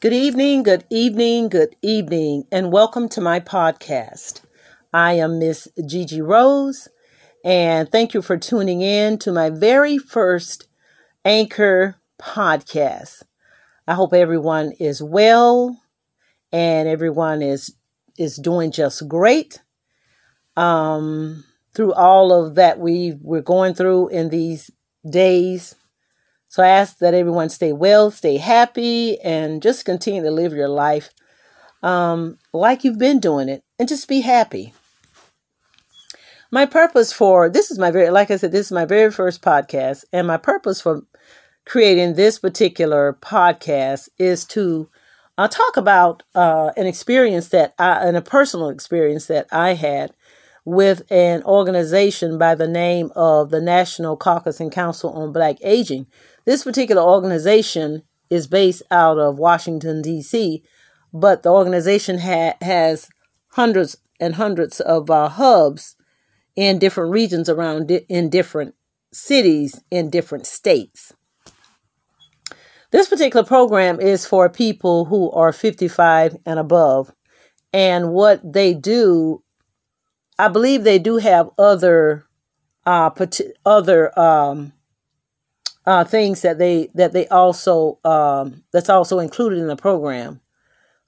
Good evening, good evening, good evening, and welcome to my podcast. I am Miss Gigi Rose, and thank you for tuning in to my very first Anchor podcast. I hope everyone is well and everyone is is doing just great. Um, through all of that we we're going through in these days so I ask that everyone stay well, stay happy, and just continue to live your life um, like you've been doing it, and just be happy. My purpose for this is my very, like I said, this is my very first podcast, and my purpose for creating this particular podcast is to uh, talk about uh, an experience that I, and a personal experience that I had with an organization by the name of the National Caucus and Council on Black Aging, this particular organization is based out of Washington, D.C., but the organization ha- has hundreds and hundreds of uh, hubs in different regions around di- in different cities in different states. This particular program is for people who are 55 and above. And what they do, I believe they do have other uh, other um, uh, things that they that they also um, that's also included in the program,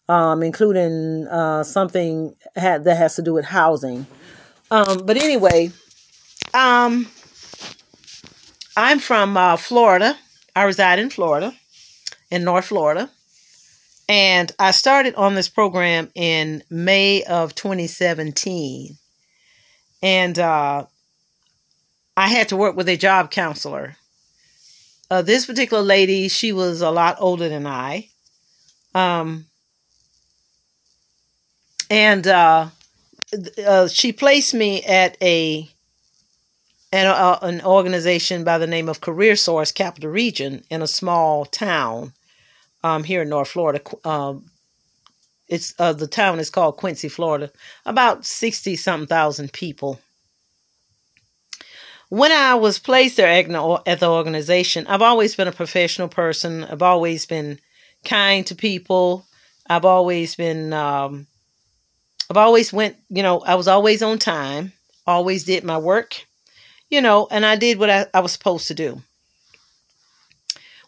um, including uh, something had, that has to do with housing. Um, but anyway, um, I'm from uh, Florida. I reside in Florida, in North Florida, and I started on this program in May of 2017, and uh, I had to work with a job counselor uh, this particular lady, she was a lot older than I. Um, and uh, uh, she placed me at a at a, uh, an organization by the name of Career Source Capital Region in a small town um, here in North Florida. Um, it's uh, the town is called Quincy, Florida. About sixty something thousand people when I was placed there at the organization, I've always been a professional person. I've always been kind to people. I've always been, um, I've always went, you know, I was always on time, always did my work, you know, and I did what I, I was supposed to do.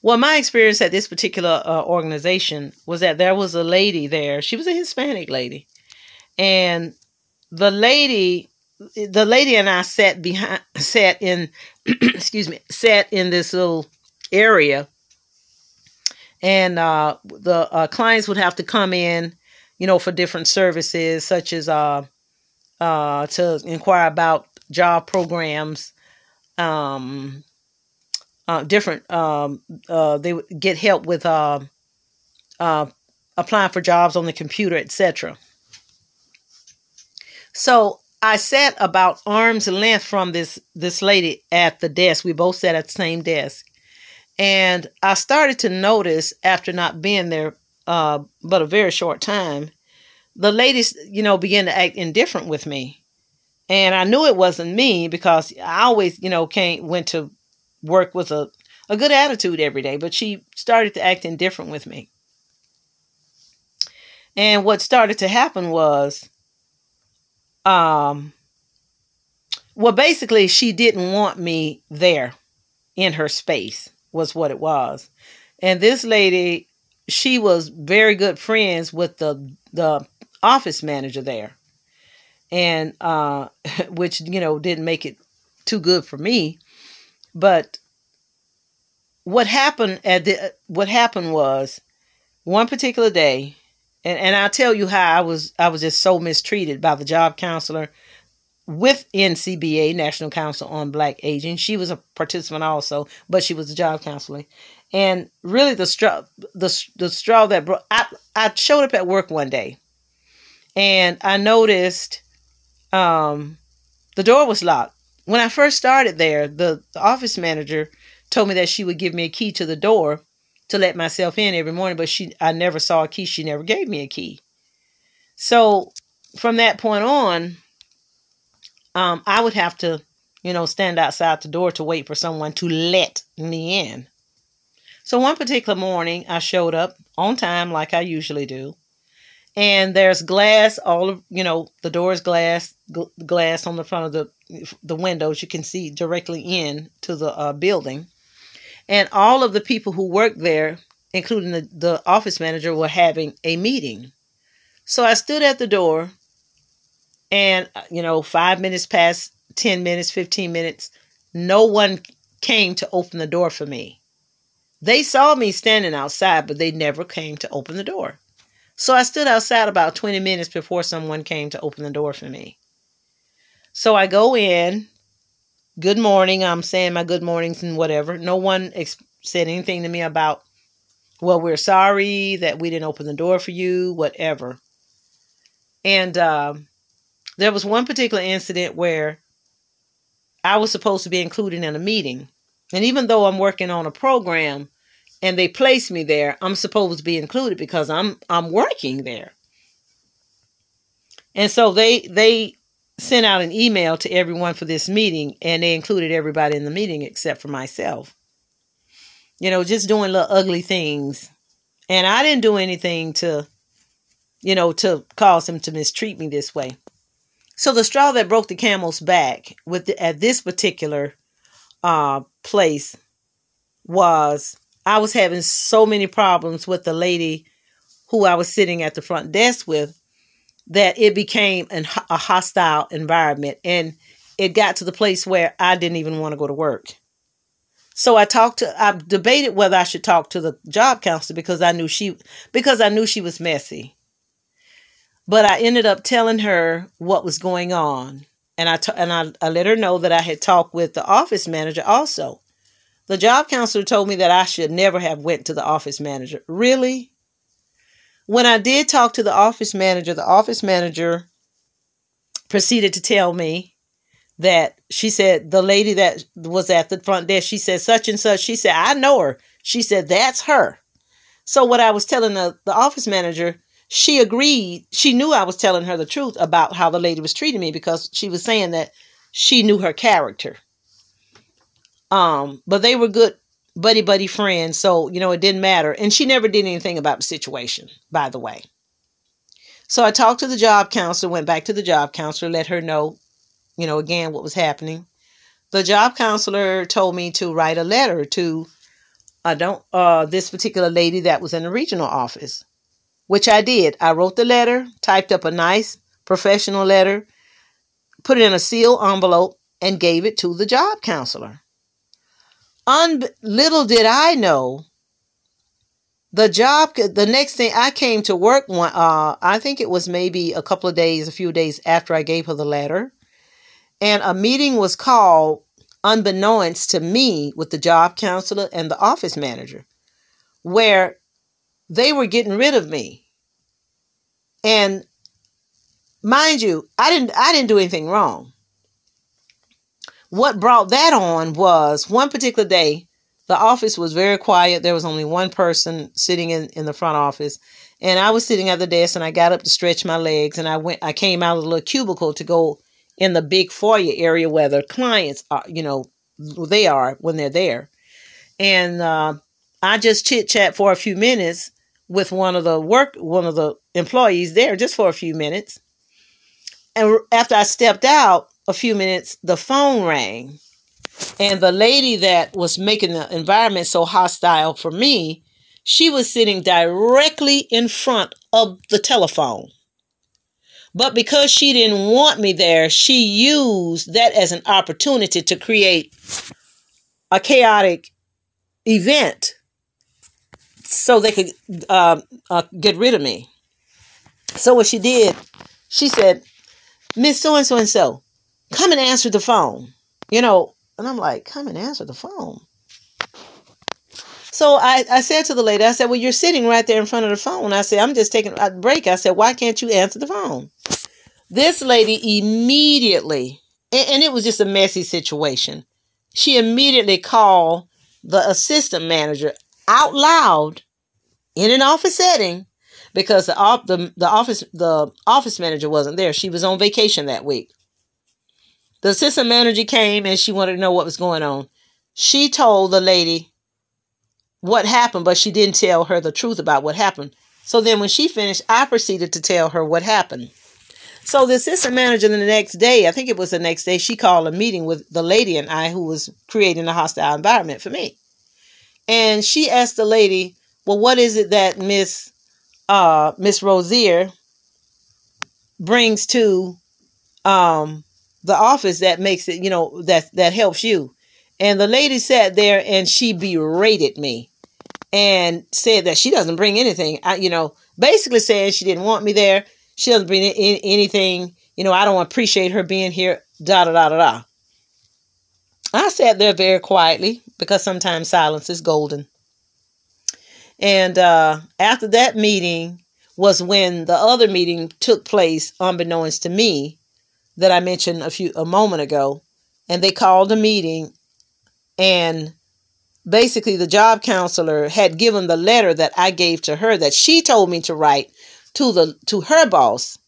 Well, my experience at this particular uh, organization was that there was a lady there. She was a Hispanic lady. And the lady the lady and I sat behind, sat in, excuse me, sat in this little area, and uh, the uh, clients would have to come in, you know, for different services such as uh, uh, to inquire about job programs, um, uh, different. Um, uh, they would get help with uh, uh, applying for jobs on the computer, etc. So I sat about arm's length from this this lady at the desk. We both sat at the same desk, and I started to notice after not being there, uh, but a very short time, the ladies, you know, began to act indifferent with me, and I knew it wasn't me because I always, you know, came went to work with a a good attitude every day, but she started to act indifferent with me. And what started to happen was um well basically she didn't want me there in her space was what it was. And this lady she was very good friends with the the office manager there. And uh which you know didn't make it too good for me. But what happened at the what happened was one particular day and and I'll tell you how I was I was just so mistreated by the job counselor with NCBA National Council on Black Aging. She was a participant also, but she was a job counselor. And really, the straw the the straw that brought I I showed up at work one day, and I noticed um, the door was locked. When I first started there, the, the office manager told me that she would give me a key to the door to let myself in every morning, but she I never saw a key. She never gave me a key. So from that point on, um, I would have to, you know, stand outside the door to wait for someone to let me in. So one particular morning, I showed up on time like I usually do. And there's glass all of, you know, the door is glass, gl- glass on the front of the the windows. You can see directly in to the uh, building. And all of the people who worked there, including the, the office manager, were having a meeting. So I stood at the door and, you know, five minutes past 10 minutes, 15 minutes, no one came to open the door for me. They saw me standing outside, but they never came to open the door. So I stood outside about 20 minutes before someone came to open the door for me. So I go in. Good morning. I'm saying my good mornings and whatever. No one ex- said anything to me about, well, we're sorry that we didn't open the door for you, whatever. And uh, there was one particular incident where I was supposed to be included in a meeting. And even though I'm working on a program and they place me there, I'm supposed to be included because I'm I'm working there. And so they they sent out an email to everyone for this meeting and they included everybody in the meeting except for myself. You know, just doing little ugly things. And I didn't do anything to you know, to cause them to mistreat me this way. So the straw that broke the camel's back with the, at this particular uh, place was I was having so many problems with the lady who I was sitting at the front desk with that it became an, a hostile environment and it got to the place where I didn't even want to go to work. So I talked to I debated whether I should talk to the job counselor because I knew she because I knew she was messy. But I ended up telling her what was going on. And I, t- and I, I let her know that I had talked with the office manager also. The job counselor told me that I should never have went to the office manager. Really? When I did talk to the office manager, the office manager proceeded to tell me that she said the lady that was at the front desk, she said such and such. She said, I know her. She said, that's her. So what I was telling the, the office manager, she agreed. She knew I was telling her the truth about how the lady was treating me because she was saying that she knew her character. Um, but they were good buddy buddy friend so you know it didn't matter. And she never did anything about the situation, by the way. So I talked to the job counselor, went back to the job counselor, let her know, you know, again what was happening. The job counselor told me to write a letter to I don't uh this particular lady that was in the regional office which I did. I wrote the letter, typed up a nice professional letter, put it in a sealed envelope, and gave it to the job counselor. Un- little did I know the job the next thing i came to work one uh i think it was maybe a couple of days a few days after i gave her the letter and a meeting was called unbeknownst to me with the job counselor and the office manager where they were getting rid of me. And mind you, I didn't I didn't do anything wrong. What brought that on was one particular day, the office was very quiet. There was only one person sitting in, in the front office. And I was sitting at the desk and I got up to stretch my legs and I went I came out of the little cubicle to go in the big foyer area where the clients are, you know, they are when they're there. And uh, I just chit chat for a few minutes with one of the work one of the employees there just for a few minutes. And after I stepped out a few minutes, the phone rang. And the lady that was making the environment so hostile for me, she was sitting directly in front of the telephone. But because she didn't want me there, she used that as an opportunity to create a chaotic event so they could uh, uh, get rid of me. So what she did, she said, Miss So and so and so, come and answer the phone. You know, and I'm like, come and answer the phone. So I, I said to the lady, I said, well, you're sitting right there in front of the phone. I said, I'm just taking a break. I said, why can't you answer the phone? This lady immediately, and, and it was just a messy situation. She immediately called the assistant manager out loud in an office setting because the, the, the office the office manager wasn't there. She was on vacation that week. The assistant manager came and she wanted to know what was going on. She told the lady, what happened, but she didn't tell her the truth about what happened. So then when she finished, I proceeded to tell her what happened. So the assistant manager the next day, I think it was the next day, she called a meeting with the lady and I who was creating a hostile environment for me. And she asked the lady, Well, what is it that Miss uh Miss Rosier brings to um the office that makes it, you know, that that helps you? And the lady sat there and she berated me and said that she doesn't bring anything. I, you know, basically saying she didn't want me there. She doesn't bring in, anything. You know, I don't appreciate her being here. Da da da da da. I sat there very quietly because sometimes silence is golden. And uh, after that meeting was when the other meeting took place, unbeknownst to me, that I mentioned a few a moment ago. And they called a meeting, and basically the job counselor had given the letter that I gave to her that she told me to write to the to her boss.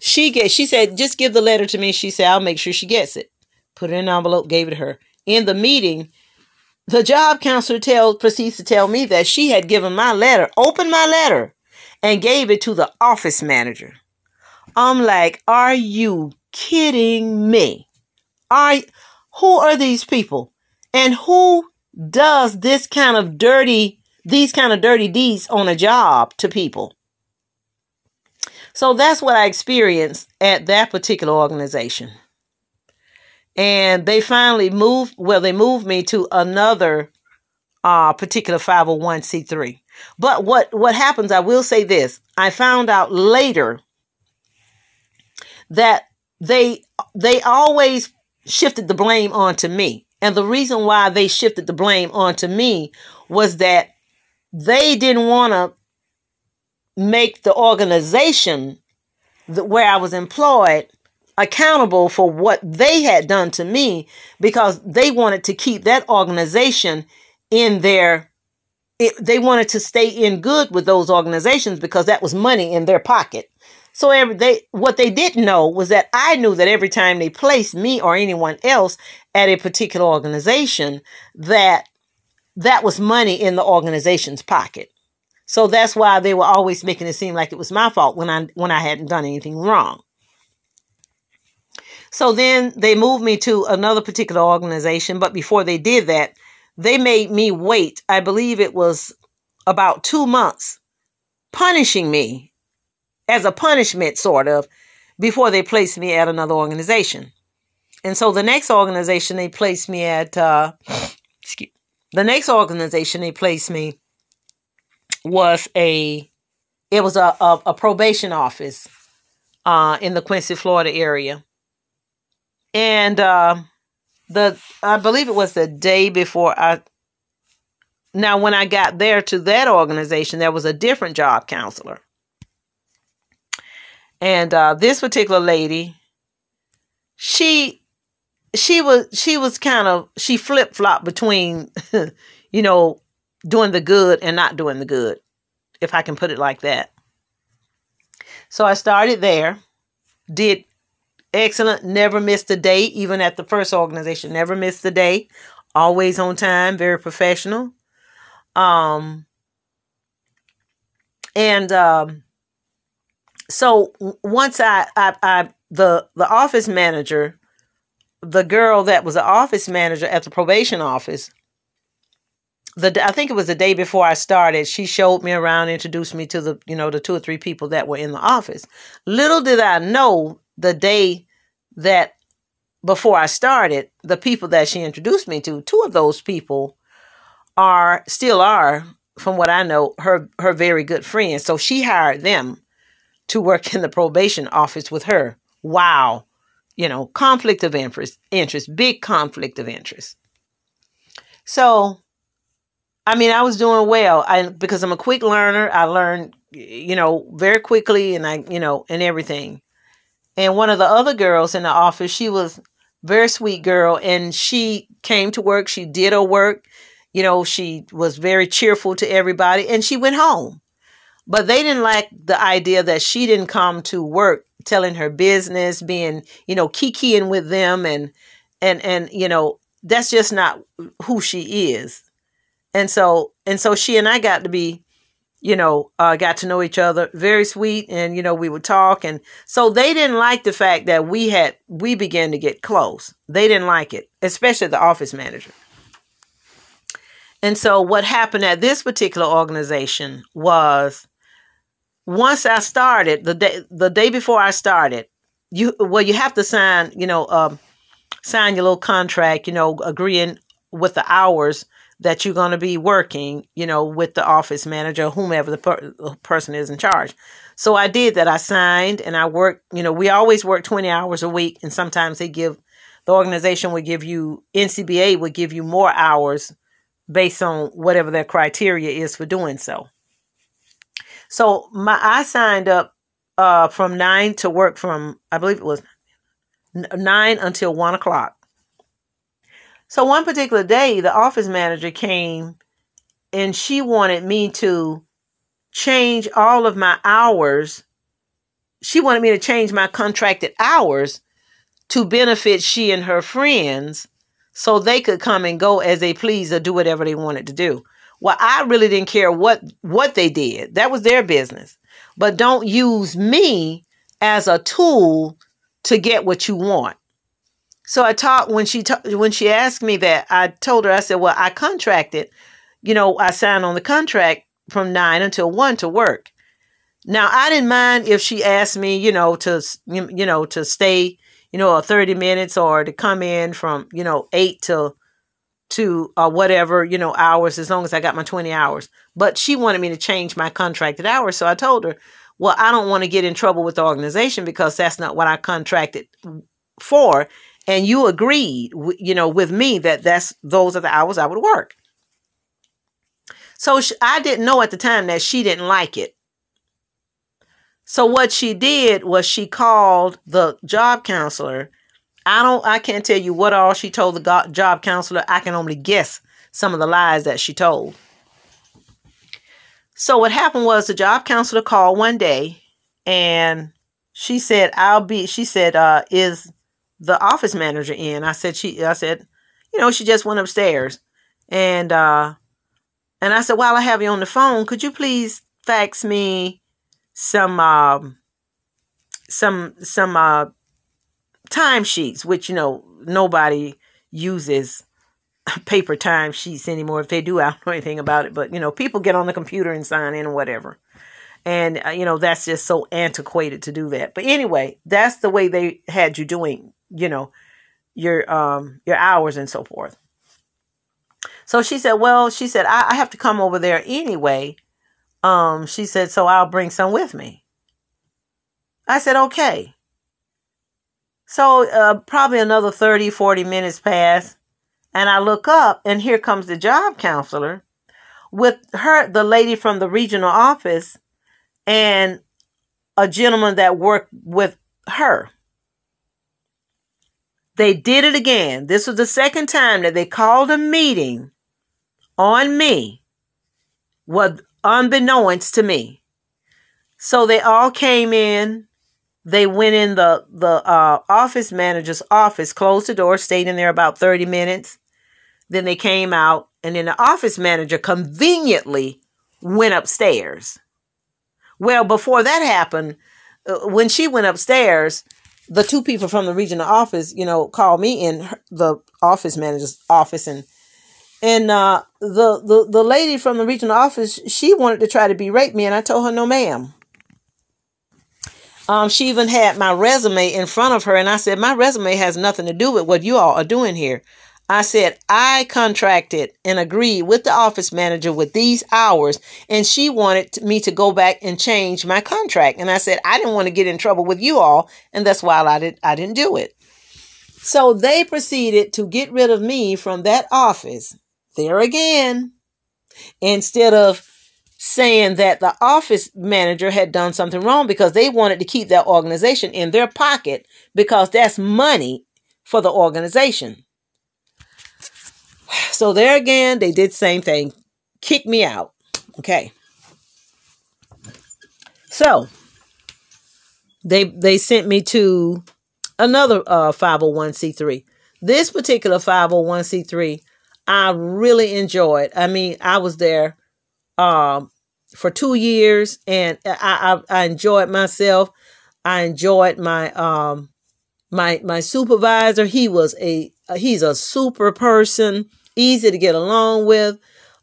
She get she said, just give the letter to me. She said, I'll make sure she gets it. Put it in an envelope, gave it to her. In the meeting, the job counselor tell proceeds to tell me that she had given my letter, opened my letter, and gave it to the office manager. I'm like, are you kidding me? I who are these people? And who does this kind of dirty, these kind of dirty deeds on a job to people. So that's what I experienced at that particular organization. And they finally moved, well, they moved me to another uh, particular 501c3. But what, what happens, I will say this I found out later that they they always shifted the blame onto me. And the reason why they shifted the blame onto me was that they didn't want to make the organization where I was employed accountable for what they had done to me because they wanted to keep that organization in their it, they wanted to stay in good with those organizations because that was money in their pocket so every they what they didn't know was that I knew that every time they placed me or anyone else at a particular organization, that that was money in the organization's pocket. So that's why they were always making it seem like it was my fault when I when I hadn't done anything wrong. So then they moved me to another particular organization, but before they did that, they made me wait. I believe it was about 2 months punishing me as a punishment, sort of, before they placed me at another organization. And so the next organization they placed me at, uh, excuse, the next organization they placed me was a, it was a, a, a probation office uh, in the Quincy, Florida area. And uh, the, I believe it was the day before I, now when I got there to that organization, there was a different job counselor. And uh, this particular lady, she she was she was kind of she flip flop between, you know, doing the good and not doing the good, if I can put it like that. So I started there, did excellent, never missed a day, even at the first organization, never missed a day, always on time, very professional. Um, and um, so once I, I, I, the the office manager, the girl that was the office manager at the probation office, the I think it was the day before I started. She showed me around, introduced me to the you know the two or three people that were in the office. Little did I know the day that before I started, the people that she introduced me to, two of those people are still are, from what I know, her her very good friends. So she hired them to work in the probation office with her. Wow. You know, conflict of interest, interest, big conflict of interest. So, I mean, I was doing well. I because I'm a quick learner. I learned, you know, very quickly, and I, you know, and everything. And one of the other girls in the office, she was very sweet girl, and she came to work. She did her work. You know, she was very cheerful to everybody, and she went home. But they didn't like the idea that she didn't come to work telling her business, being, you know, kikiing with them and and and you know, that's just not who she is. And so and so she and I got to be, you know, uh, got to know each other. Very sweet, and you know, we would talk, and so they didn't like the fact that we had we began to get close. They didn't like it, especially the office manager. And so what happened at this particular organization was once I started, the day the day before I started, you well you have to sign, you know, um, sign your little contract, you know, agreeing with the hours that you're going to be working, you know, with the office manager, whomever the per- person is in charge. So I did that. I signed and I worked, you know, we always work 20 hours a week. And sometimes they give, the organization would give you, NCBA would give you more hours based on whatever their criteria is for doing so. So my I signed up uh, from nine to work from I believe it was nine until one o'clock. So one particular day, the office manager came and she wanted me to change all of my hours. She wanted me to change my contracted hours to benefit she and her friends so they could come and go as they please or do whatever they wanted to do. Well, I really didn't care what what they did. That was their business. But don't use me as a tool to get what you want. So I talked when she ta- when she asked me that, I told her I said, "Well, I contracted, you know, I signed on the contract from 9 until 1 to work." Now, I didn't mind if she asked me, you know, to you know, to stay you know, 30 minutes or to come in from, you know, 8 to to uh, whatever, you know, hours as long as I got my 20 hours. But she wanted me to change my contracted hours. So I told her, well, I don't want to get in trouble with the organization because that's not what I contracted for. And you agreed, you know, with me that that's those are the hours I would work. So I didn't know at the time that she didn't like it. So what she did was she called the job counselor. I don't I can't tell you what all she told the job counselor. I can only guess some of the lies that she told. So what happened was the job counselor called one day and she said, I'll be she said, uh, is the office manager in? I said she I said, you know, she just went upstairs. And uh and I said, while I have you on the phone, could you please fax me some uh, some some uh, timesheets, which you know nobody uses paper timesheets anymore. If they do, I don't know anything about it. But you know, people get on the computer and sign in or whatever, and uh, you know that's just so antiquated to do that. But anyway, that's the way they had you doing. You know, your um your hours and so forth. So she said, "Well, she said I, I have to come over there anyway." um, she said, so I'll bring some with me. I said, okay. So uh, probably another 30, 40 minutes pass. And I look up and here comes the job counselor with her, the lady from the regional office and a gentleman that worked with her. They did it again. This was the second time that they called a meeting on me. What unbeknownst to me. So they all came in. They went in the the uh, office manager's office, closed the door, stayed in there about thirty minutes. Then they came out, and then the office manager conveniently went upstairs. Well, before that happened, uh, when she went upstairs, the two people from the regional office, you know, called me in the office manager's office and and uh, the, the the lady from the regional office, she wanted to try to berate me, and I told her, no, ma'am. Um, she even had my resume in front of her, and I said, my resume has nothing to do with what you all are doing here. I said, I contracted and agreed with the office manager with these hours, and she wanted me to go back and change my contract. And I said, I didn't want to get in trouble with you all, and that's why I, did, I didn't do it. So they proceeded to get rid of me from that office there again, instead of saying that the office manager had done something wrong because they wanted to keep that organization in their pocket because that's money for the organization. So there again, they did same thing. Kick me out. Okay. So they they sent me to another uh, 501c3. This particular 501c3 I really enjoyed. I mean, I was there um, for two years, and I, I, I enjoyed myself. I enjoyed my um, my my supervisor. He was a he's a super person, easy to get along with.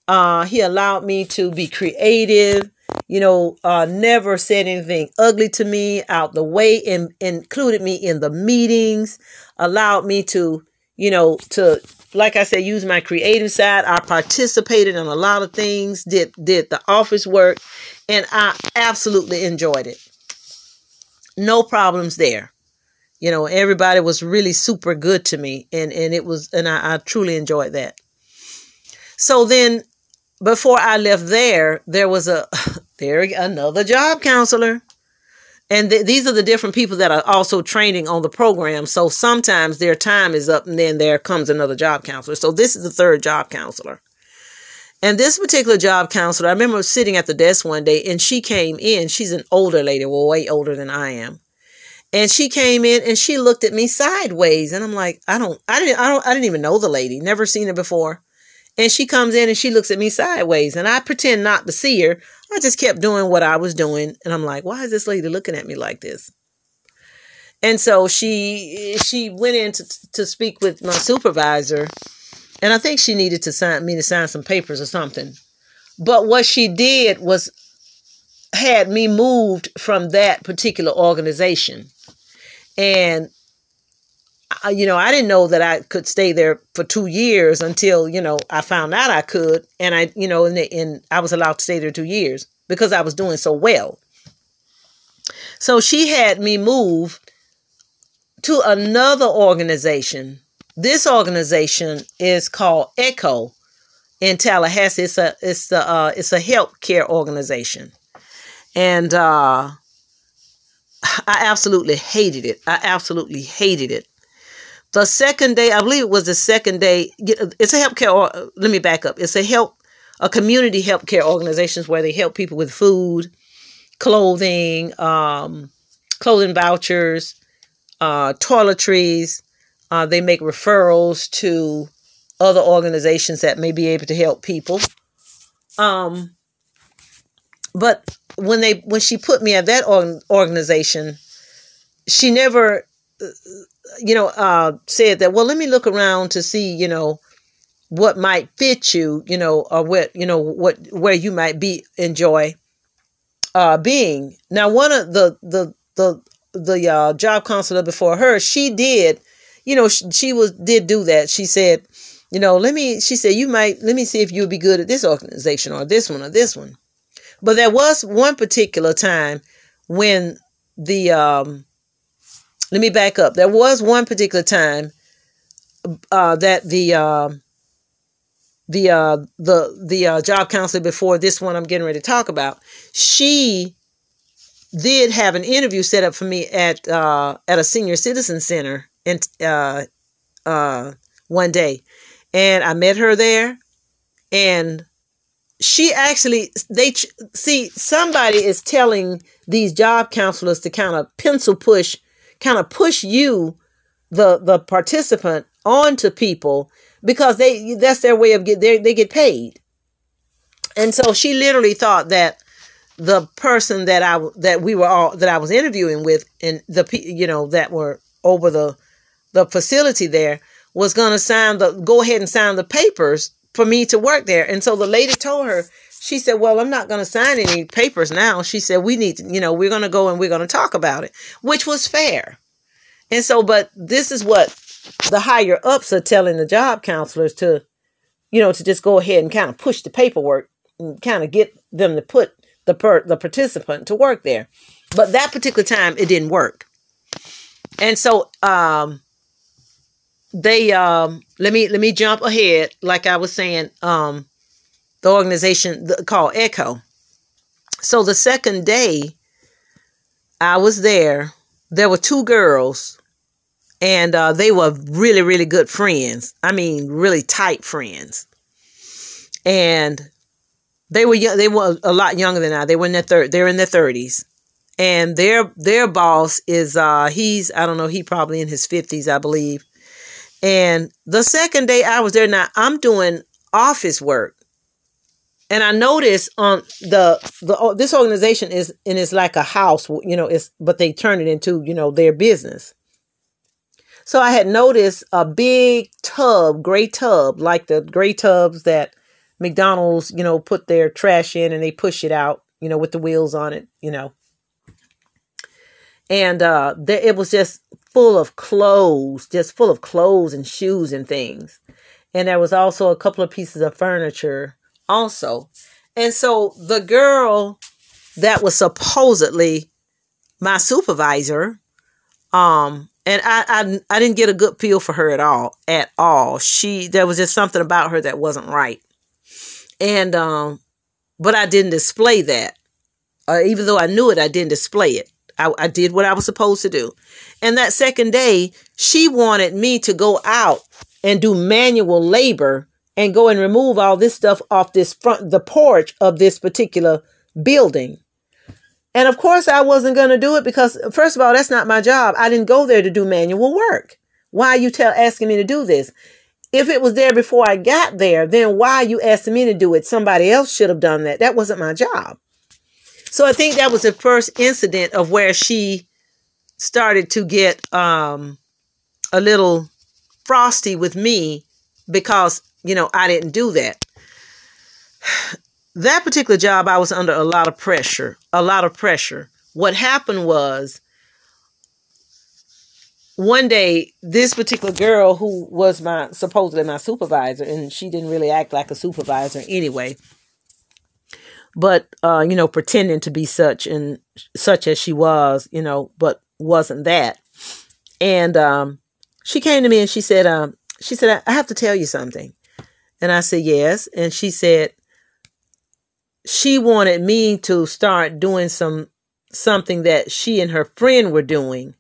Uh, he allowed me to be creative. You know, uh, never said anything ugly to me out the way, and included me in the meetings. Allowed me to, you know, to like I said, use my creative side. I participated in a lot of things, did did the office work, and I absolutely enjoyed it. No problems there. You know, everybody was really super good to me, and and it was, and I, I truly enjoyed that. So then, before I left there, there was a there another job counselor and th- these are the different people that are also training on the program. So sometimes their time is up and then there comes another job counselor. So this is the third job counselor. And this particular job counselor, I remember sitting at the desk one day and she came in. She's an older lady, well, way older than I am. And she came in and she looked at me sideways. And I'm like, I don't, I didn't, I don't, I didn't even know the lady, never seen her before. And she comes in and she looks at me sideways. And I pretend not to see her. I just kept doing what I was doing. And I'm like, why is this lady looking at me like this? And so she she went in to, to speak with my supervisor. And I think she needed to sign me to sign some papers or something. But what she did was had me moved from that particular organization. And you know, I didn't know that I could stay there for two years until, you know, I found out I could. And I, you know, and, and I was allowed to stay there two years because I was doing so well. So she had me move to another organization. This organization is called ECHO in Tallahassee. It's a it's a uh, it's a healthcare organization, and uh, I absolutely hated it. I absolutely hated it. The second day, I believe it was the second day. It's a healthcare. Or, let me back up. It's a help, a community healthcare organizations where they help people with food, clothing, um, clothing vouchers, uh, toiletries. Uh, they make referrals to other organizations that may be able to help people. Um, but when they when she put me at that organization, she never you know, uh, said that, well, let me look around to see, you know, what might fit you, you know, or what, you know, what, where you might be, enjoy, uh, being. Now, one of the, the, the, the, uh, job counselor before her, she did, you know, she, she was, did do that. She said, you know, let me, she said, you might, let me see if you'll be good at this organization or this one or this one. But there was one particular time when the, um, let me back up. There was one particular time uh, that the uh, the uh, the the uh, job counselor before this one I'm getting ready to talk about, she did have an interview set up for me at uh, at a senior citizen center and uh, uh, one day, and I met her there, and she actually they see somebody is telling these job counselors to kind of pencil push kind of push you, the the participant, onto people because they that's their way of get they they get paid. And so she literally thought that the person that I that we were all that I was interviewing with and the you know that were over the the facility there was going to sign the go ahead and sign the papers for me to work there. And so the lady told her she said, Well, I'm not going to sign any papers now. She said, We need to, you know, we're going to go and we're going to talk about it, which was fair. And so, but this is what the higher ups are telling the job counselors to, you know, to just go ahead and kind of push the paperwork and kind of get them to put the per, the participant to work there. But that particular time, it didn't work. And so, um, they um let me let me jump ahead like i was saying um the organization called Echo. So the second day I was there, there were two girls, and uh, they were really, really good friends. I mean, really tight friends. And they were young, they were a lot younger than I. They were in their. They're in their thirties, and their their boss is uh he's I don't know he probably in his fifties I believe. And the second day I was there, now I'm doing office work and I noticed on the the oh, this organization is and it's like a house, you know, it's but they turn it into you know their business. So I had noticed a big tub, gray tub, like the gray tubs that McDonald's, you know, put their trash in and they push it out, you know, with the wheels on it, you know. And uh there, it was just full of clothes, just full of clothes and shoes and things. And there was also a couple of pieces of furniture also. And so the girl that was supposedly my supervisor, um, and I, I I didn't get a good feel for her at all, at all. She there was just something about her that wasn't right. And um, but I didn't display that. Uh, even though I knew it, I didn't display it. I, I did what I was supposed to do. And that second day, she wanted me to go out and do manual labor and go and remove all this stuff off this front, the porch of this particular building. And of course, I wasn't going to do it because, first of all, that's not my job. I didn't go there to do manual work. Why are you tell, asking me to do this? If it was there before I got there, then why are you asking me to do it? Somebody else should have done that. That wasn't my job. So I think that was the first incident of where she started to get um, a little frosty with me because, you know, I didn't do that. That particular job, I was under a lot of pressure, a lot of pressure. What happened was one day this particular girl who was my supposedly my supervisor and she didn't really act like a supervisor anyway but uh you know pretending to be such and such as she was you know but wasn't that and um she came to me and she said um she said i have to tell you something and i said yes and she said she wanted me to start doing some something that she and her friend were doing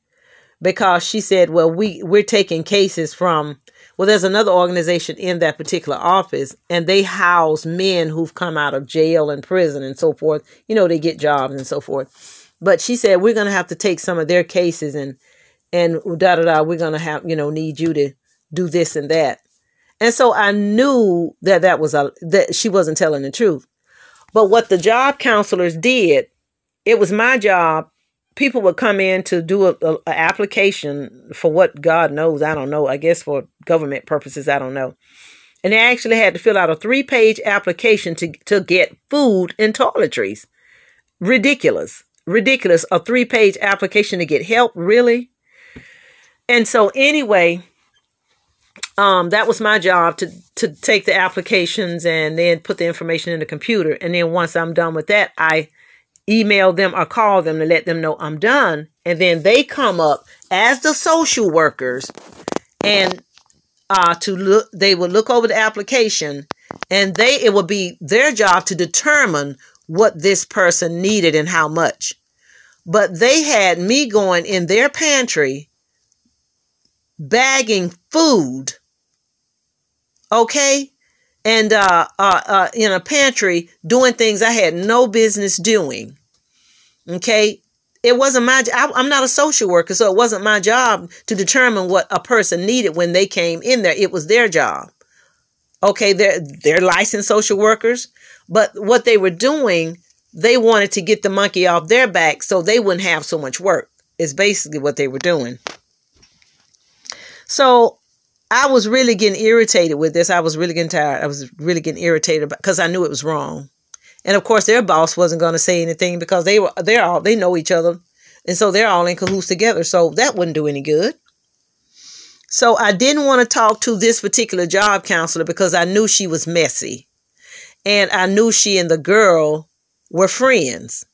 because she said, well, we, we're taking cases from, well, there's another organization in that particular office and they house men who've come out of jail and prison and so forth. You know, they get jobs and so forth. But she said, we're going to have to take some of their cases and, and da da da, we're going to have, you know, need you to do this and that. And so I knew that that was a, that she wasn't telling the truth. But what the job counselors did, it was my job people would come in to do a, a, a, application for what God knows. I don't know. I guess for government purposes. I don't know. And they actually had to fill out a three page application to, to get food and toiletries. Ridiculous. Ridiculous. A three page application to get help. Really? And so anyway, um, that was my job to, to take the applications and then put the information in the computer. And then once I'm done with that, I email them or call them to let them know I'm done. And then they come up as the social workers and uh, to look, they will look over the application and they, it will be their job to determine what this person needed and how much. But they had me going in their pantry, bagging food. Okay. And uh, uh, uh, in a pantry doing things I had no business doing. Okay. It wasn't my job. I'm not a social worker, so it wasn't my job to determine what a person needed when they came in there. It was their job. Okay, they're they're licensed social workers, but what they were doing, they wanted to get the monkey off their back so they wouldn't have so much work. Is basically what they were doing. So I was really getting irritated with this. I was really getting tired. I was really getting irritated because I knew it was wrong. And of course, their boss wasn't going to say anything because they were they're all they know each other, and so they're all in cahoots together. So that wouldn't do any good. So I didn't want to talk to this particular job counselor because I knew she was messy, and I knew she and the girl were friends.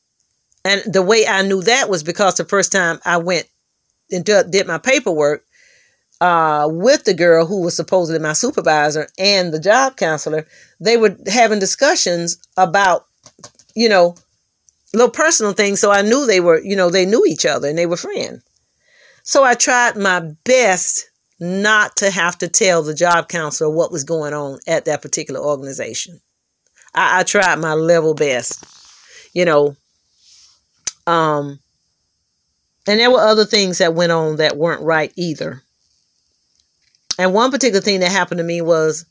And the way I knew that was because the first time I went and did my paperwork, uh, with the girl who was supposedly my supervisor and the job counselor, they were having discussions about, you know, little personal things. So I knew they were, you know, they knew each other and they were friends. So I tried my best not to have to tell the job counselor what was going on at that particular organization. I, I tried my level best, you know. Um, and there were other things that went on that weren't right either. And one particular thing that happened to me was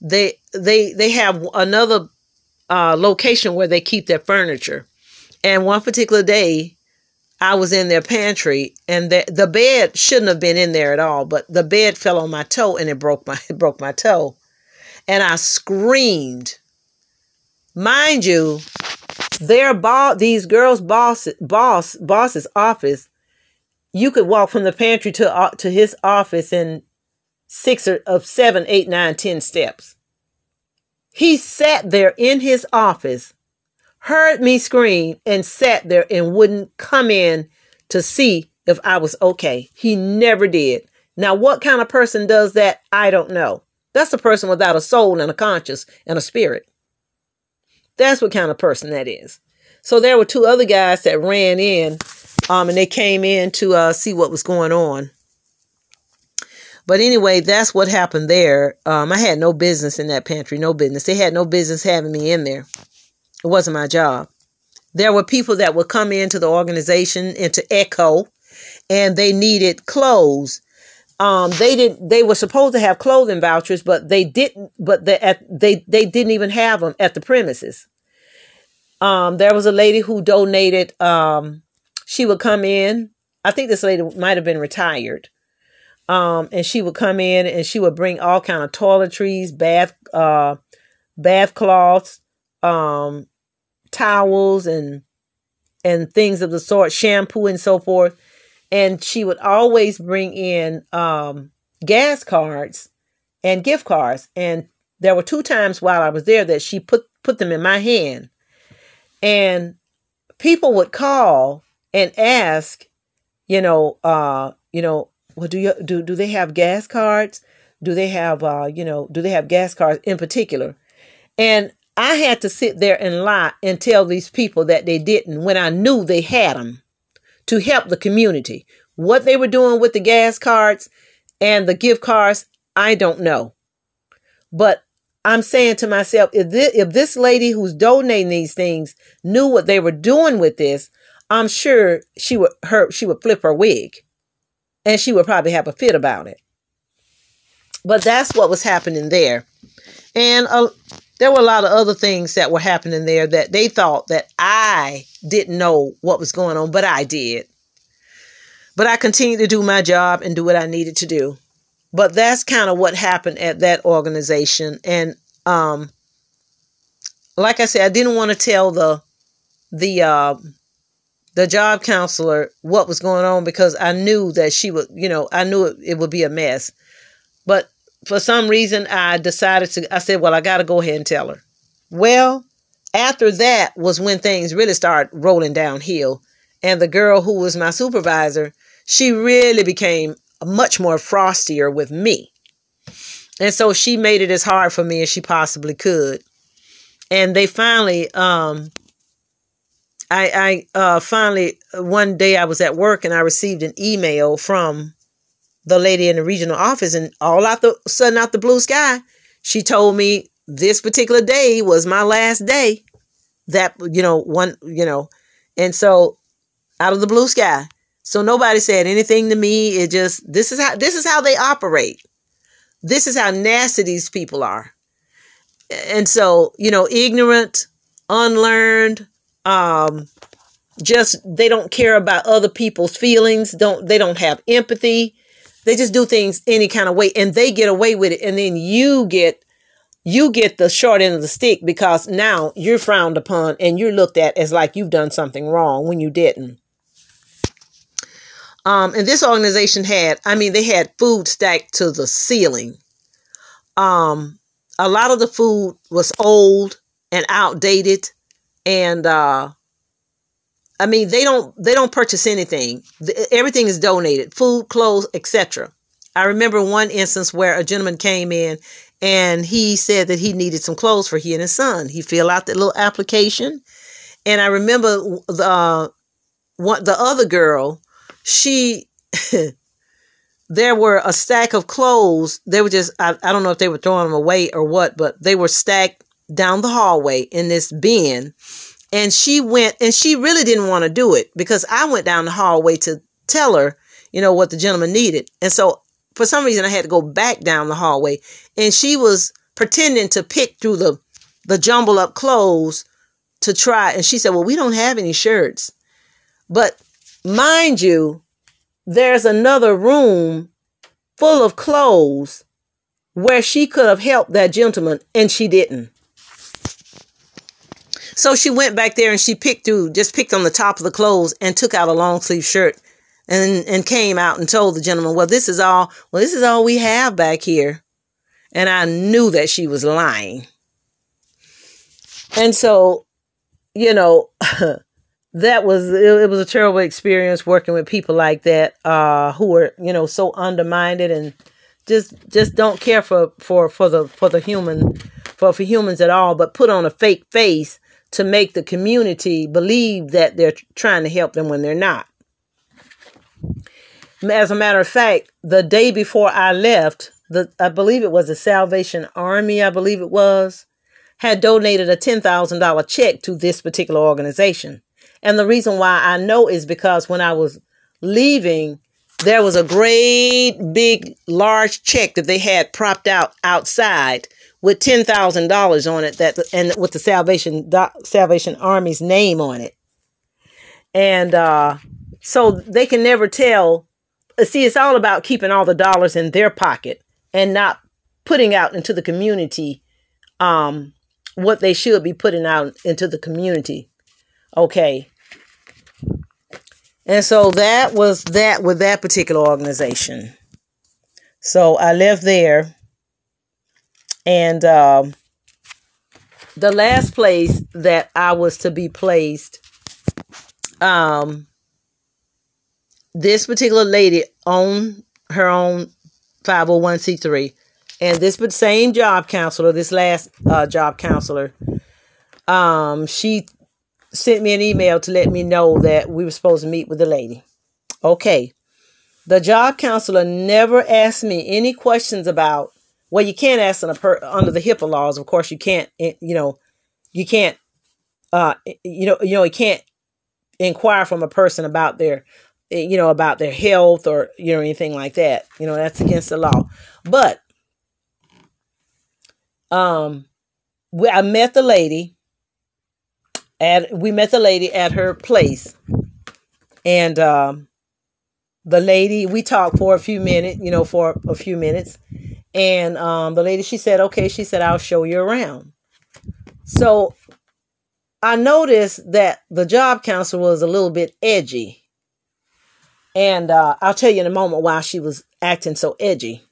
they they they have another uh, location where they keep their furniture. And one particular day, I was in their pantry, and the the bed shouldn't have been in there at all, but the bed fell on my toe and it broke my it broke my toe, and I screamed. Mind you, their boss, these girls' boss, boss, boss's office, you could walk from the pantry to uh, to his office in six or of seven, eight, nine, ten steps. He sat there in his office, heard me scream, and sat there and wouldn't come in to see if I was okay. He never did. Now, what kind of person does that? I don't know. That's a person without a soul and a conscience and a spirit. That's what kind of person that is. So there were two other guys that ran in, um, and they came in to uh, see what was going on. But anyway, that's what happened there. Um, I had no business in that pantry, no business. They had no business having me in there. It wasn't my job. There were people that would come into the organization, into Echo, and they needed clothes. Um, they didn't. They were supposed to have clothing vouchers, but they didn't. But they at, they they didn't even have them at the premises. Um, there was a lady who donated. Um, she would come in. I think this lady might have been retired um, and she would come in and she would bring all kind of toiletries, bath, uh, bath cloths, um, towels, and and things of the sort, shampoo and so forth. And she would always bring in um, gas cards and gift cards. And there were two times while I was there that she put put them in my hand, and people would call and ask, you know, uh, you know, well, do you do do they have gas cards? Do they have uh, you know, do they have gas cards in particular? And I had to sit there and lie and tell these people that they didn't when I knew they had them to help the community. What they were doing with the gas cards and the gift cards, I don't know. But I'm saying to myself, if this, if this lady who's donating these things knew what they were doing with this, I'm sure she would her she would flip her wig and she would probably have a fit about it. But that's what was happening there. And uh, there were a lot of other things that were happening there that they thought that I didn't know what was going on, but I did. But I continued to do my job and do what I needed to do. But that's kind of what happened at that organization. And um, like I said, I didn't want to tell the the uh, the job counselor what was going on because I knew that she would, you know, I knew it, it would be a mess. But for some reason, I decided to, I said, well, I got to go ahead and tell her. Well, after that was when things really started rolling downhill. And the girl who was my supervisor, she really became much more frostier with me. And so she made it as hard for me as she possibly could. And they finally um, I, I uh, finally, one day I was at work and I received an email from the lady in the regional office, and all out the sudden, out the blue sky, she told me this particular day was my last day. That, you know, one, you know, and so out of the blue sky. So nobody said anything to me. It just, this is how, this is how they operate. This is how nasty these people are. And so, you know, ignorant, unlearned, um just they don't care about other people's feelings don't they don't have empathy. They just do things any kind of way and they get away with it and then you get you get the short end of the stick because now you're frowned upon and you're looked at as like you've done something wrong when you didn't. Um and this organization had i mean they had food stacked to the ceiling. Um a lot of the food was old and outdated and uh I mean they don't they don't purchase anything. Everything is donated, food, clothes, etc. I remember one instance where a gentleman came in and he said that he needed some clothes for he and his son. He filled out that little application, and I remember the uh, one the other girl, she. there were a stack of clothes. They were just, I, I don't know if they were throwing them away or what, but they were stacked down the hallway in this bin. And she went, and she really didn't want to do it because I went down the hallway to tell her, you know, what the gentleman needed. And so for some reason, I had to go back down the hallway, and she was pretending to pick through the the jumble up clothes to try. And she said, Well, we don't have any shirts. But mind you, there's another room full of clothes where she could have helped that gentleman and she didn't. So she went back there and she picked through, just picked on the top of the clothes and took out a long sleeve shirt and and came out and told the gentleman, "Well, this is all. Well, this is all we have back here." And I knew that she was lying. And so, you know, that was it, it, was a terrible experience working with people like that uh who are, you know, so undermined and just just don't care for for for the for the human for for humans at all, but put on a fake face to make the community believe that they're trying to help them when they're not. As a matter of fact, the day before I left, the I believe it was the Salvation Army, I believe it was, had donated a $10,000 check to this particular organization. And the reason why I know is because when I was leaving, there was a great big large check that they had propped out outside with ten thousand dollars on it that and with the Salvation Salvation Army's name on it, and uh, so they can never tell. Uh, see, it's all about keeping all the dollars in their pocket and not putting out into the community um, what they should be putting out into the community. Okay. And so that was that with that particular organization. So I left there and um, the last place that I was to be placed, um, this particular lady owned her own 501c3. And this same job counselor, this last uh, job counselor, um, she sent me an email to let me know that we were supposed to meet with the lady. Okay. The job counselor never asked me any questions about well, you can't ask per, under the HIPAA laws. Of course, you can't. Eh, you know, you can't. Uh, eh, you know, you know, you can't inquire from a person about their, eh, you know, about their health or you know anything like that. You know, that's against the law. But, um, we, I met the lady. At we met the lady at her place, and um, the lady we talked for a few minutes. You know, for a few minutes and um, the lady, she said, okay, she said, I'll show you around. So I noticed that the job counselor was a little bit edgy. And uh, I'll tell you in a moment why she was acting so edgy.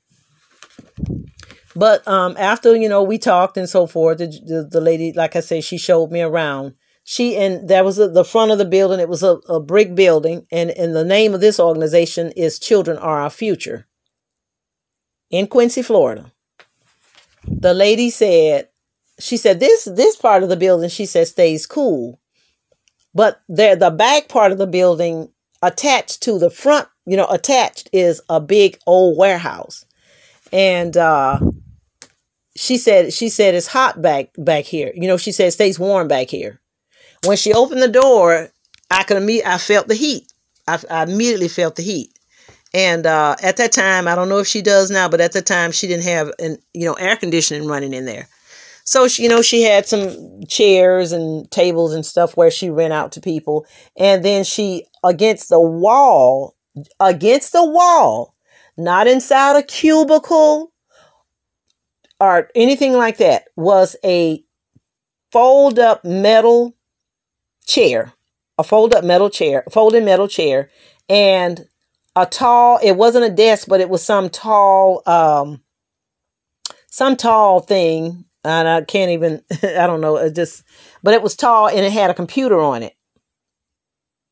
But um, after, you know, we talked and so forth, the, the, the, lady, like I said, she showed me around. She, and that was a, the front of the building. It was a, a brick building. And, and the name of this organization is Children Are Our Future in Quincy, Florida. The lady said, she said this this part of the building she said stays cool. But there the back part of the building attached to the front, you know, attached is a big old warehouse. And uh she said she said it's hot back back here. You know, she said stays warm back here. When she opened the door, I could imme- I felt the heat. I, I immediately felt the heat. And uh, at that time, I don't know if she does now, but at the time she didn't have an you know air conditioning running in there. So she, you know she had some chairs and tables and stuff where she rent out to people, and then she against the wall, against the wall, not inside a cubicle or anything like that, was a fold up metal chair, a fold up metal chair, folding metal chair, and a tall, it wasn't a desk, but it was some tall, um, some tall thing. And I can't even, I don't know, it just, but it was tall and it had a computer on it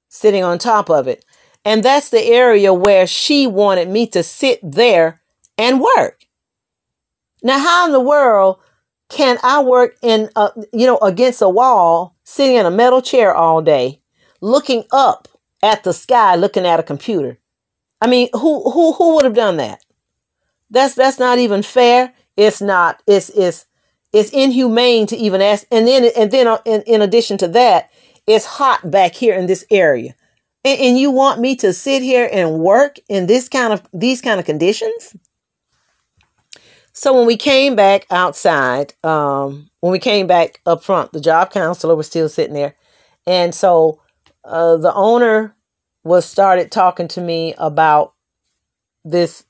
sitting on top of it. And that's the area where she wanted me to sit there and work. Now, how in the world can I work in, a, you know, against a wall, sitting in a metal chair all day, looking up at the sky, looking at a computer? I mean, who who who would have done that? That's that's not even fair. It's not. It's it's it's inhumane to even ask. And then and then uh, in, in addition to that, it's hot back here in this area, and, and you want me to sit here and work in this kind of these kind of conditions? So when we came back outside, um, when we came back up front, the job counselor was still sitting there. And so uh, the owner was started talking to me about this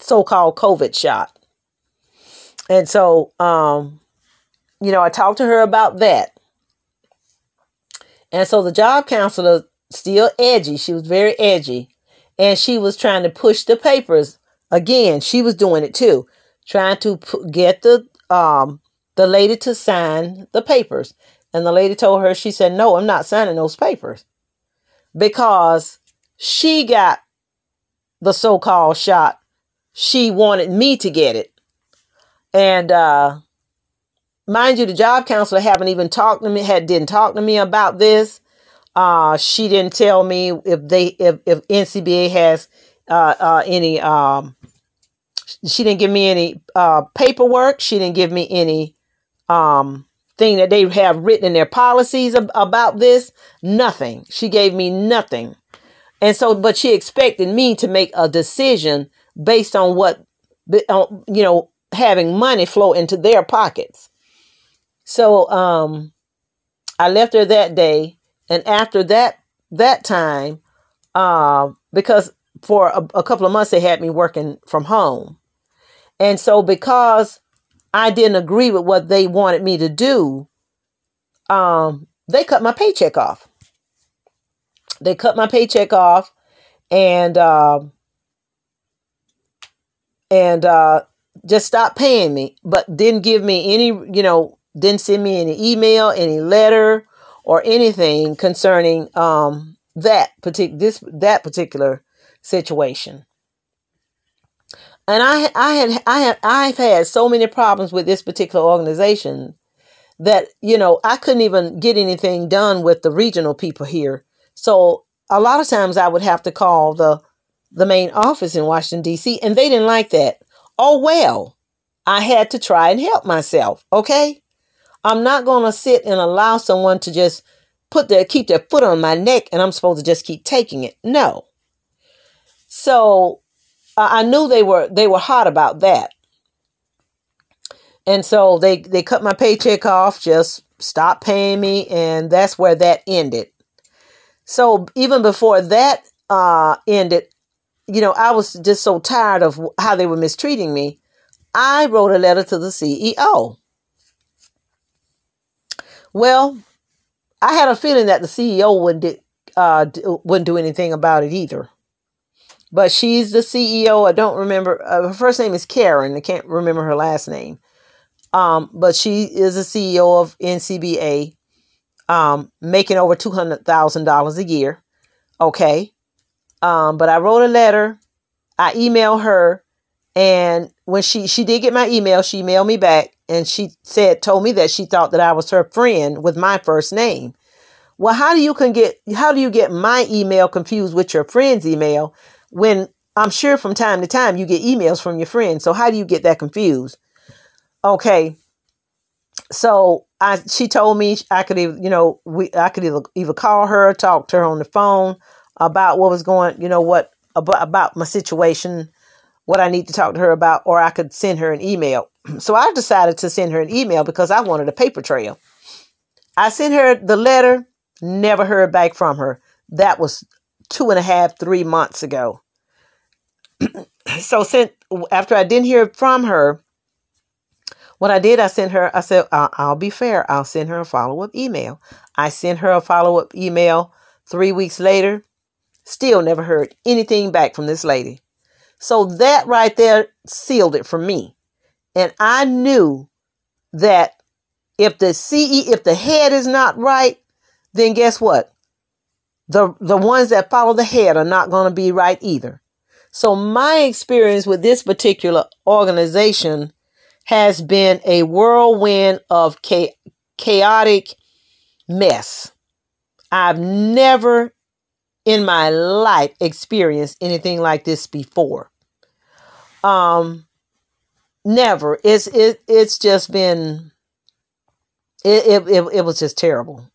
so-called COVID shot. And so, um, you know, I talked to her about that. And so the job counselor, still edgy, she was very edgy, and she was trying to push the papers. Again, she was doing it too, trying to get the um the lady to sign the papers. And the lady told her, she said, "No, I'm not signing those papers." Because she got the so-called shot. She wanted me to get it. And uh mind you, the job counselor haven't even talked to me, had didn't talk to me about this. Uh, she didn't tell me if they if, if NCBA has uh, uh, any um, she didn't give me any uh, paperwork. She didn't give me any um, thing that they have written in their policies ab- about this. Nothing. She gave me nothing. And so, but she expected me to make a decision based on what, you know, having money flow into their pockets. So um, I left her that day, and after that that time, uh, because for a, a couple of months they had me working from home, and so because I didn't agree with what they wanted me to do, um, they cut my paycheck off. They cut my paycheck off, and uh, and uh, just stopped paying me, but didn't give me any, you know, didn't send me any email, any letter, or anything concerning um, that particular this that particular situation. And I I had I had I've had so many problems with this particular organization that you know I couldn't even get anything done with the regional people here. So a lot of times I would have to call the the main office in Washington D.C. and they didn't like that. Oh well, I had to try and help myself. Okay, I'm not going to sit and allow someone to just put their keep their foot on my neck and I'm supposed to just keep taking it. No. So I knew they were they were hot about that. And so they they cut my paycheck off, just stopped paying me and that's where that ended. So even before that uh ended, you know, I was just so tired of how they were mistreating me. I wrote a letter to the CEO well, I had a feeling that the CEO wouldn't uh, wouldn't do anything about it either. But she's the CEO. I don't remember uh, her first name is Karen. I can't remember her last name. Um, but she is the CEO of NCBA, um, making over two hundred thousand dollars a year. Okay, um, but I wrote a letter. I emailed her, and when she she did get my email, she emailed me back and she said told me that she thought that I was her friend with my first name. Well, how do you can get how do you get my email confused with your friend's email when I'm sure from time to time you get emails from your friends. So how do you get that confused? Okay. So I she told me I could even, you know, we I could either either call her, talk to her on the phone about what was going, you know, what about, about my situation what I need to talk to her about, or I could send her an email. So I decided to send her an email because I wanted a paper trail. I sent her the letter, never heard back from her. That was two and a half, three months ago. so sent after I didn't hear from her, what I did, I sent her. I said, I'll, I'll be fair. I'll send her a follow up email. I sent her a follow up email three weeks later. Still never heard anything back from this lady. So that right there sealed it for me. And I knew that if the CE, if the head is not right, then guess what? The, the ones that follow the head are not going to be right either. So my experience with this particular organization has been a whirlwind of chaotic mess. I've never in my life experienced anything like this before. Um, never. It's it it's just been it, it it, it was just terrible.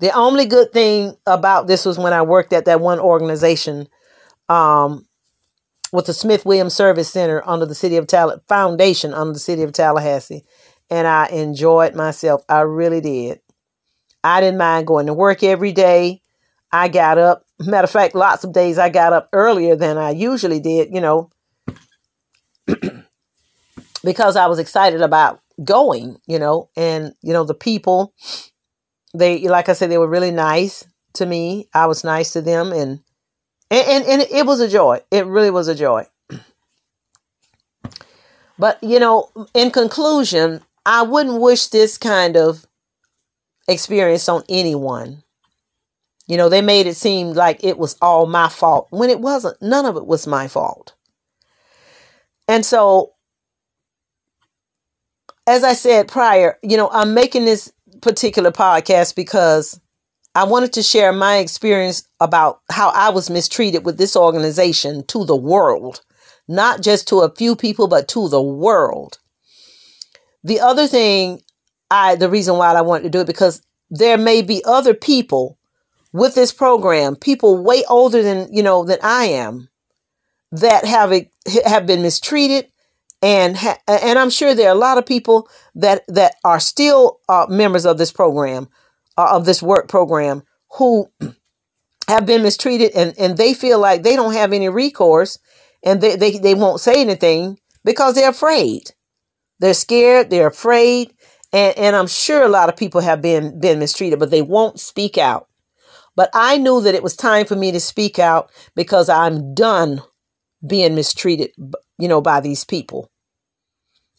The only good thing about this was when I worked at that one organization um, with the Smith Williams Service Center under the city of Tallahassee Foundation under the city of Tallahassee. and I enjoyed myself. I really did. I didn't mind going to work every day. I got up. Matter of fact, lots of days I got up earlier than I usually did, you know, because I was excited about going, you know, and, you know, the people, they, like I said, they were really nice to me. I was nice to them and, and, and, and it was a joy. It really was a joy. But, you know, in conclusion, I wouldn't wish this kind of experience on anyone. You know, they made it seem like it was all my fault when it wasn't. None of it was my fault. And so, as I said prior, you know, I'm making this particular podcast because I wanted to share my experience about how I was mistreated with this organization to the world, not just to a few people, but to the world. The other thing I the reason why I wanted to do it because there may be other people with this program, people way older than, you know, than I am that have have been mistreated and ha- and I'm sure there are a lot of people that that are still uh, members of this program uh, of this work program who have been mistreated and and they feel like they don't have any recourse and they they, they won't say anything because they're afraid they're scared, they're afraid, and, and I'm sure a lot of people have been been mistreated, but they won't speak out. But I knew that it was time for me to speak out because I'm done being mistreated, you know, by these people.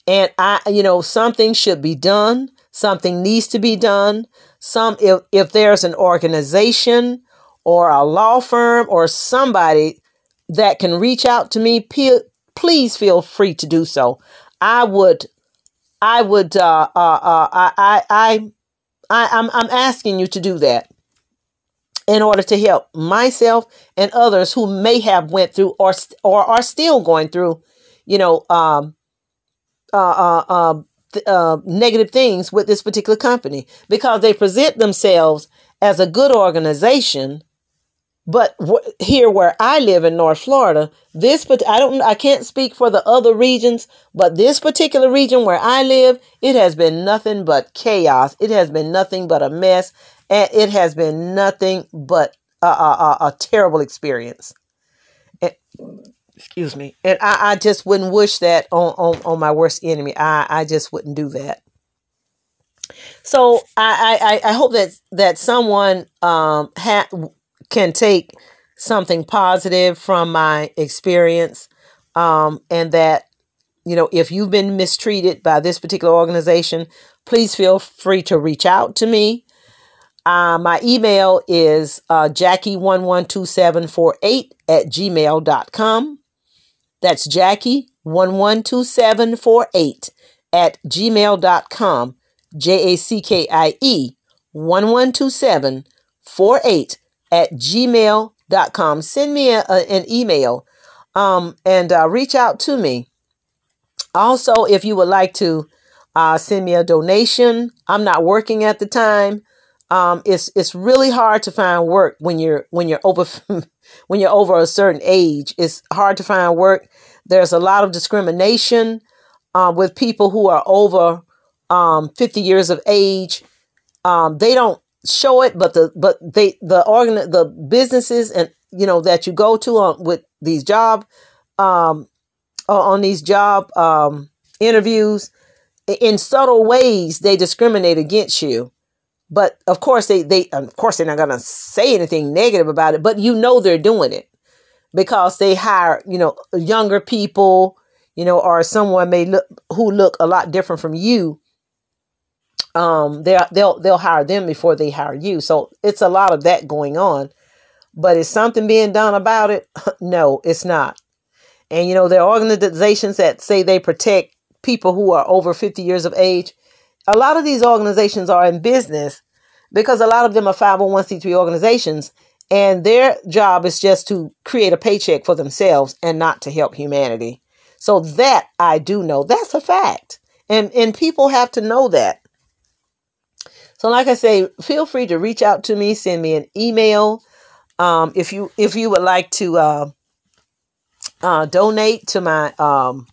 And I, you know, something should be done. Something needs to be done. Some, if, if there's an organization or a law firm or somebody that can reach out to me, please feel free to do so. I would, I would, uh, uh, uh, I, I, I, I, I'm, I'm asking you to do that in order to help myself and others who may have went through or or are still going through, you know, um, uh, uh, uh, uh, negative things with this particular company because they present themselves as a good organization but here where I live in North Florida, this but I don't I can't speak for the other regions, but this particular region where I live, it has been nothing but chaos. It has been nothing but a mess, and it has been nothing but a, a, a, a terrible experience. Excuse me. And I, I just wouldn't wish that on, on, on my worst enemy. I, I just wouldn't do that. So I, I, I hope that that someone um ha- can take something positive from my experience um, and that you know if you've been mistreated by this particular organization please feel free to reach out to me uh, my email is uh, jackie112748 at gmail.com that's jackie112748 at gmail.com j-a-c-k-i-e 112748 at gmail.com. Send me a, a, an email um, and uh, reach out to me. Also, if you would like to uh, send me a donation, I'm not working at the time. Um, it's it's really hard to find work when you're when you're over when you're over a certain age. It's hard to find work. There's a lot of discrimination uh, with people who are over um, 50 years of age. Um, they don't show it, but the but they the organ the businesses and you know that you go to on with these job um on these job um interviews in subtle ways they discriminate against you but of course they they of course they're not going to say anything negative about it but you know they're doing it because they hire you know younger people you know or someone may look who look a lot different from you um, they they'll they'll hire them before they hire you. So it's a lot of that going on. But is something being done about it? no, it's not. And you know, there are organizations that say they protect people who are over 50 years of age. A lot of these organizations are in business because a lot of them are 501c3 organizations and their job is just to create a paycheck for themselves and not to help humanity. So that I do know. That's a fact. And and people have to know that. So, like I say, feel free to reach out to me, send me an email. Um, if you if you would like to uh, uh, donate to my um,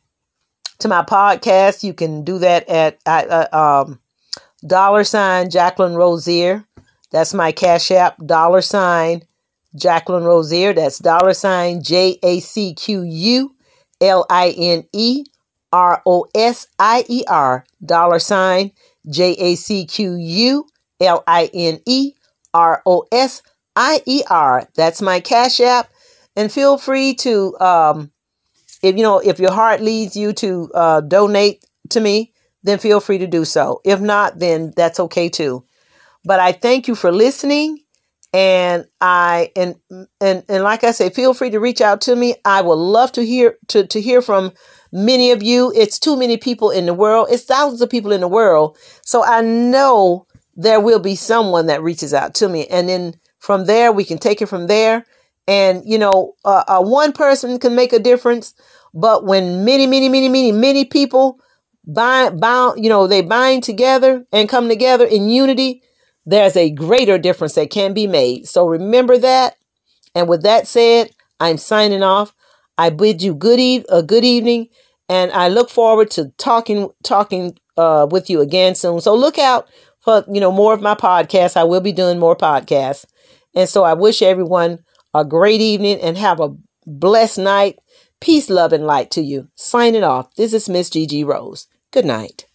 to my podcast, you can do that at uh, um, dollar sign Jacqueline Rosier. That's my Cash App, dollar sign Jacqueline Rosier. That's dollar sign J A C Q U L I N E R O S I E R, dollar sign J A C Q U L I N E R O S I E R. That's my Cash App. And feel free to, um, if you know, if your heart leads you to uh, donate to me, then feel free to do so. If not, then that's okay too. But I thank you for listening and I and and and like I say, feel free to reach out to me. I would love to hear to to hear from many of you. It's too many people in the world. It's thousands of people in the world. So I know there will be someone that reaches out to me, and then from there we can take it from there. And you know, uh, uh, one person can make a difference, but when many, many, many, many, many people bind, bound, you know, they bind together and come together in unity there's a greater difference that can be made. So remember that. And with that said, I'm signing off. I bid you good eve- a good evening, and I look forward to talking talking uh, with you again soon. So look out for you know more of my podcasts. I will be doing more podcasts, and so I wish everyone a great evening and have a blessed night. Peace, love, and light to you. Signing off. This is Miss Gigi Rose. Good night.